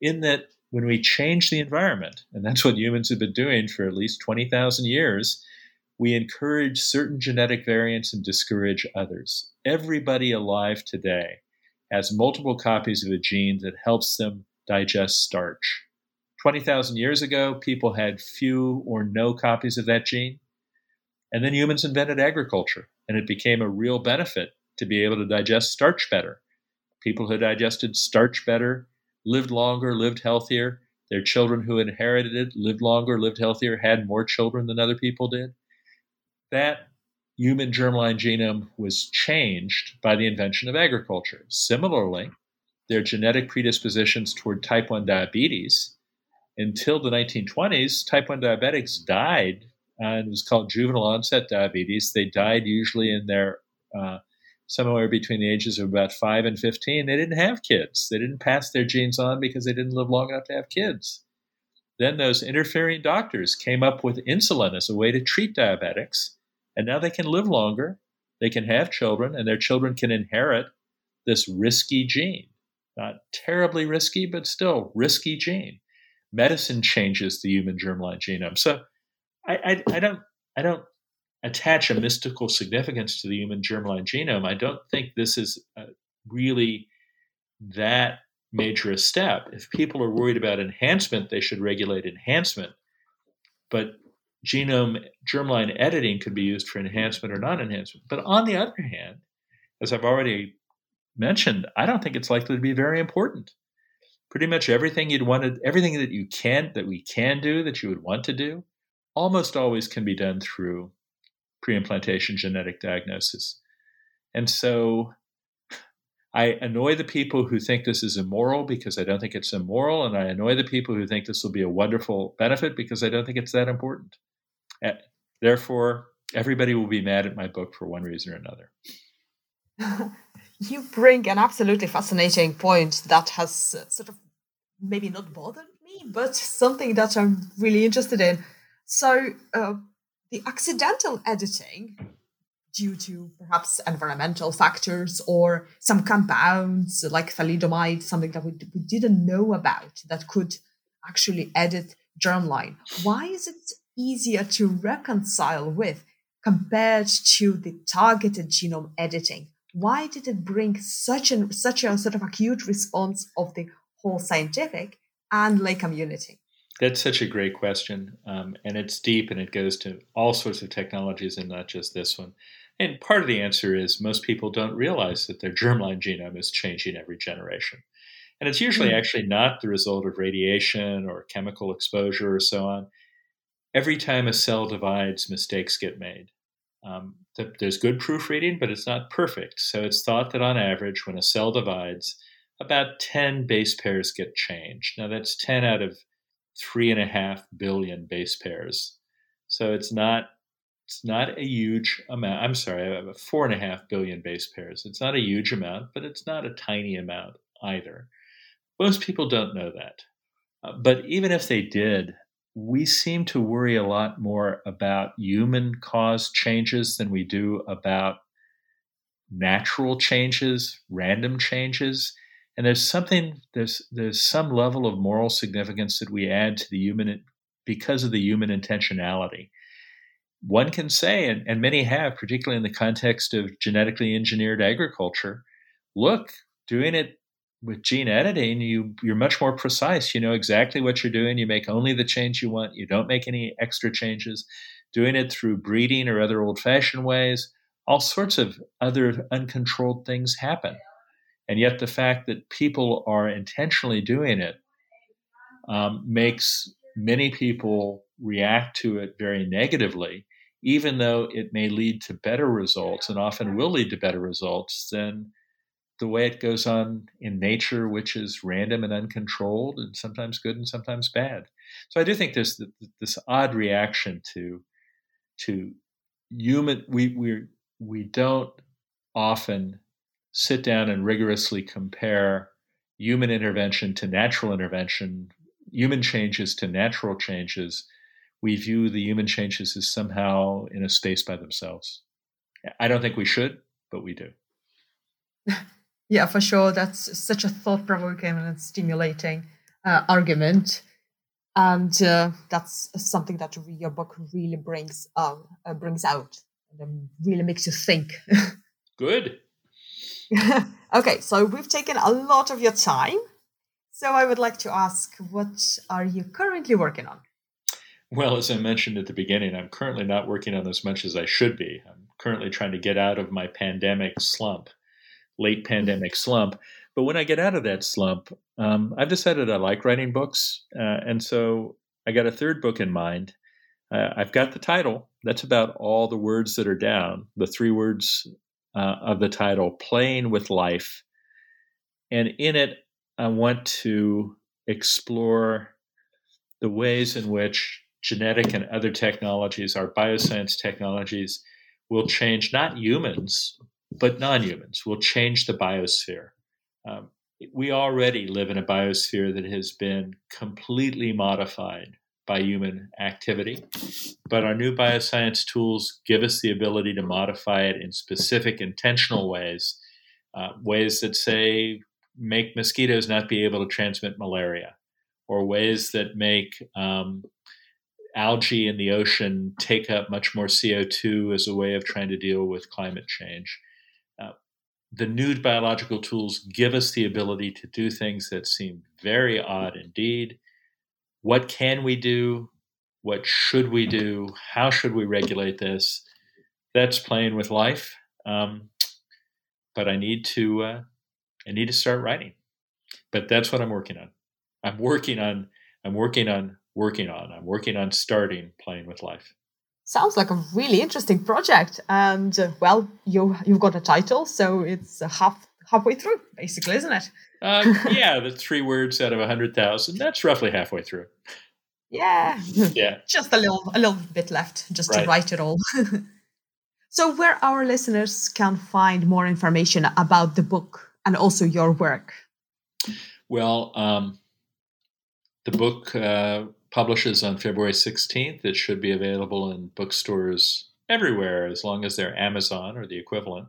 in that when we change the environment, and that's what humans have been doing for at least 20,000 years, we encourage certain genetic variants and discourage others. Everybody alive today has multiple copies of a gene that helps them digest starch. 20,000 years ago, people had few or no copies of that gene. And then humans invented agriculture, and it became a real benefit to be able to digest starch better. People who digested starch better lived longer, lived healthier. Their children who inherited it lived longer, lived healthier, had more children than other people did. That human germline genome was changed by the invention of agriculture. Similarly, their genetic predispositions toward type 1 diabetes. Until the 1920s, type 1 diabetics died, uh, and it was called juvenile onset diabetes. They died usually in their uh, somewhere between the ages of about 5 and 15. They didn't have kids. They didn't pass their genes on because they didn't live long enough to have kids. Then those interfering doctors came up with insulin as a way to treat diabetics and now they can live longer, they can have children, and their children can inherit this risky gene. Not terribly risky, but still risky gene. Medicine changes the human germline genome. So I, I, I don't I don't attach a mystical significance to the human germline genome. I don't think this is really that major a step. If people are worried about enhancement, they should regulate enhancement. But genome germline editing could be used for enhancement or non enhancement. But on the other hand, as I've already mentioned, I don't think it's likely to be very important. Pretty much everything you'd want everything that you can, that we can do, that you would want to do, almost always can be done through pre-implantation genetic diagnosis. And so I annoy the people who think this is immoral because I don't think it's immoral, and I annoy the people who think this will be a wonderful benefit because I don't think it's that important. Therefore, everybody will be mad at my book for one reason or another. you bring an absolutely fascinating point that has uh, sort of maybe not bothered me, but something that I'm really interested in. So, uh, the accidental editing due to perhaps environmental factors or some compounds like thalidomide, something that we, we didn't know about that could actually edit germline. Why is it easier to reconcile with compared to the targeted genome editing? Why did it bring such an such a sort of acute response of the whole scientific and lay community? That's such a great question, um, and it's deep, and it goes to all sorts of technologies, and not just this one. And part of the answer is most people don't realize that their germline genome is changing every generation. And it's usually mm-hmm. actually not the result of radiation or chemical exposure or so on. Every time a cell divides, mistakes get made. Um, there's good proofreading, but it's not perfect. So it's thought that on average, when a cell divides, about 10 base pairs get changed. Now that's 10 out of three and a half billion base pairs. So it's not it's not a huge amount. I'm sorry, have four and a half billion base pairs. It's not a huge amount, but it's not a tiny amount either. Most people don't know that. Uh, but even if they did, we seem to worry a lot more about human caused changes than we do about natural changes, random changes. And there's something, there's, there's some level of moral significance that we add to the human because of the human intentionality one can say, and, and many have, particularly in the context of genetically engineered agriculture, look, doing it with gene editing, you you're much more precise. You know exactly what you're doing. You make only the change you want. You don't make any extra changes. Doing it through breeding or other old-fashioned ways, all sorts of other uncontrolled things happen. And yet, the fact that people are intentionally doing it um, makes many people react to it very negatively, even though it may lead to better results and often will lead to better results than the way it goes on in nature, which is random and uncontrolled and sometimes good and sometimes bad. So I do think there's this odd reaction to to human. We we we don't often sit down and rigorously compare human intervention to natural intervention, human changes to natural changes, we view the human changes as somehow in a space by themselves. I don't think we should, but we do. yeah, for sure. That's such a thought provoking and stimulating uh, argument. And uh, that's something that your book really brings uh, brings out and really makes you think. Good. okay, so we've taken a lot of your time. So I would like to ask, what are you currently working on? Well, as I mentioned at the beginning, I'm currently not working on as much as I should be. I'm currently trying to get out of my pandemic slump, late pandemic slump. But when I get out of that slump, um, I've decided I like writing books. Uh, and so I got a third book in mind. Uh, I've got the title. That's about all the words that are down, the three words uh, of the title Playing with Life. And in it, I want to explore the ways in which genetic and other technologies, our bioscience technologies, will change not humans, but non humans, will change the biosphere. Um, we already live in a biosphere that has been completely modified by human activity, but our new bioscience tools give us the ability to modify it in specific, intentional ways, uh, ways that say make mosquitoes not be able to transmit malaria, or ways that make um, algae in the ocean take up much more CO2 as a way of trying to deal with climate change. The new biological tools give us the ability to do things that seem very odd indeed. What can we do? What should we do? How should we regulate this? That's playing with life. Um, but I need to uh, I need to start writing. But that's what I'm working on. I'm working on I'm working on working on. I'm working on starting playing with life. Sounds like a really interesting project, and uh, well, you you've got a title, so it's half halfway through, basically, isn't it? Uh, yeah, the three words out of a hundred thousand. That's roughly halfway through. Yeah, yeah, just a little a little bit left, just right. to write it all. so, where our listeners can find more information about the book and also your work? Well, um, the book uh, publishes on February 16th. It should be available in bookstores everywhere as long as they're Amazon or the equivalent.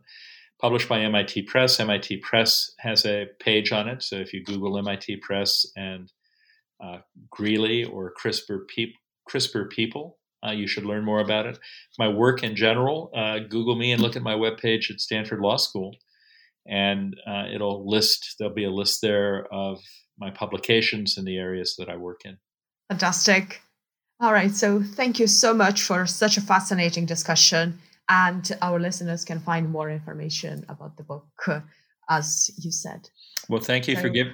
Published by MIT Press. MIT Press has a page on it. So if you Google MIT Press and uh, Greely or CRISPR, CRISPR people, uh, you should learn more about it. My work in general, uh, Google me and look at my webpage at Stanford Law School, and uh, it'll list, there'll be a list there of my publications in the areas that I work in. Fantastic. All right. So thank you so much for such a fascinating discussion. And our listeners can find more information about the book, uh, as you said. Well, thank you so, for give,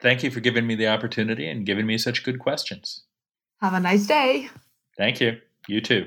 thank you for giving me the opportunity and giving me such good questions. Have a nice day. Thank you. You too.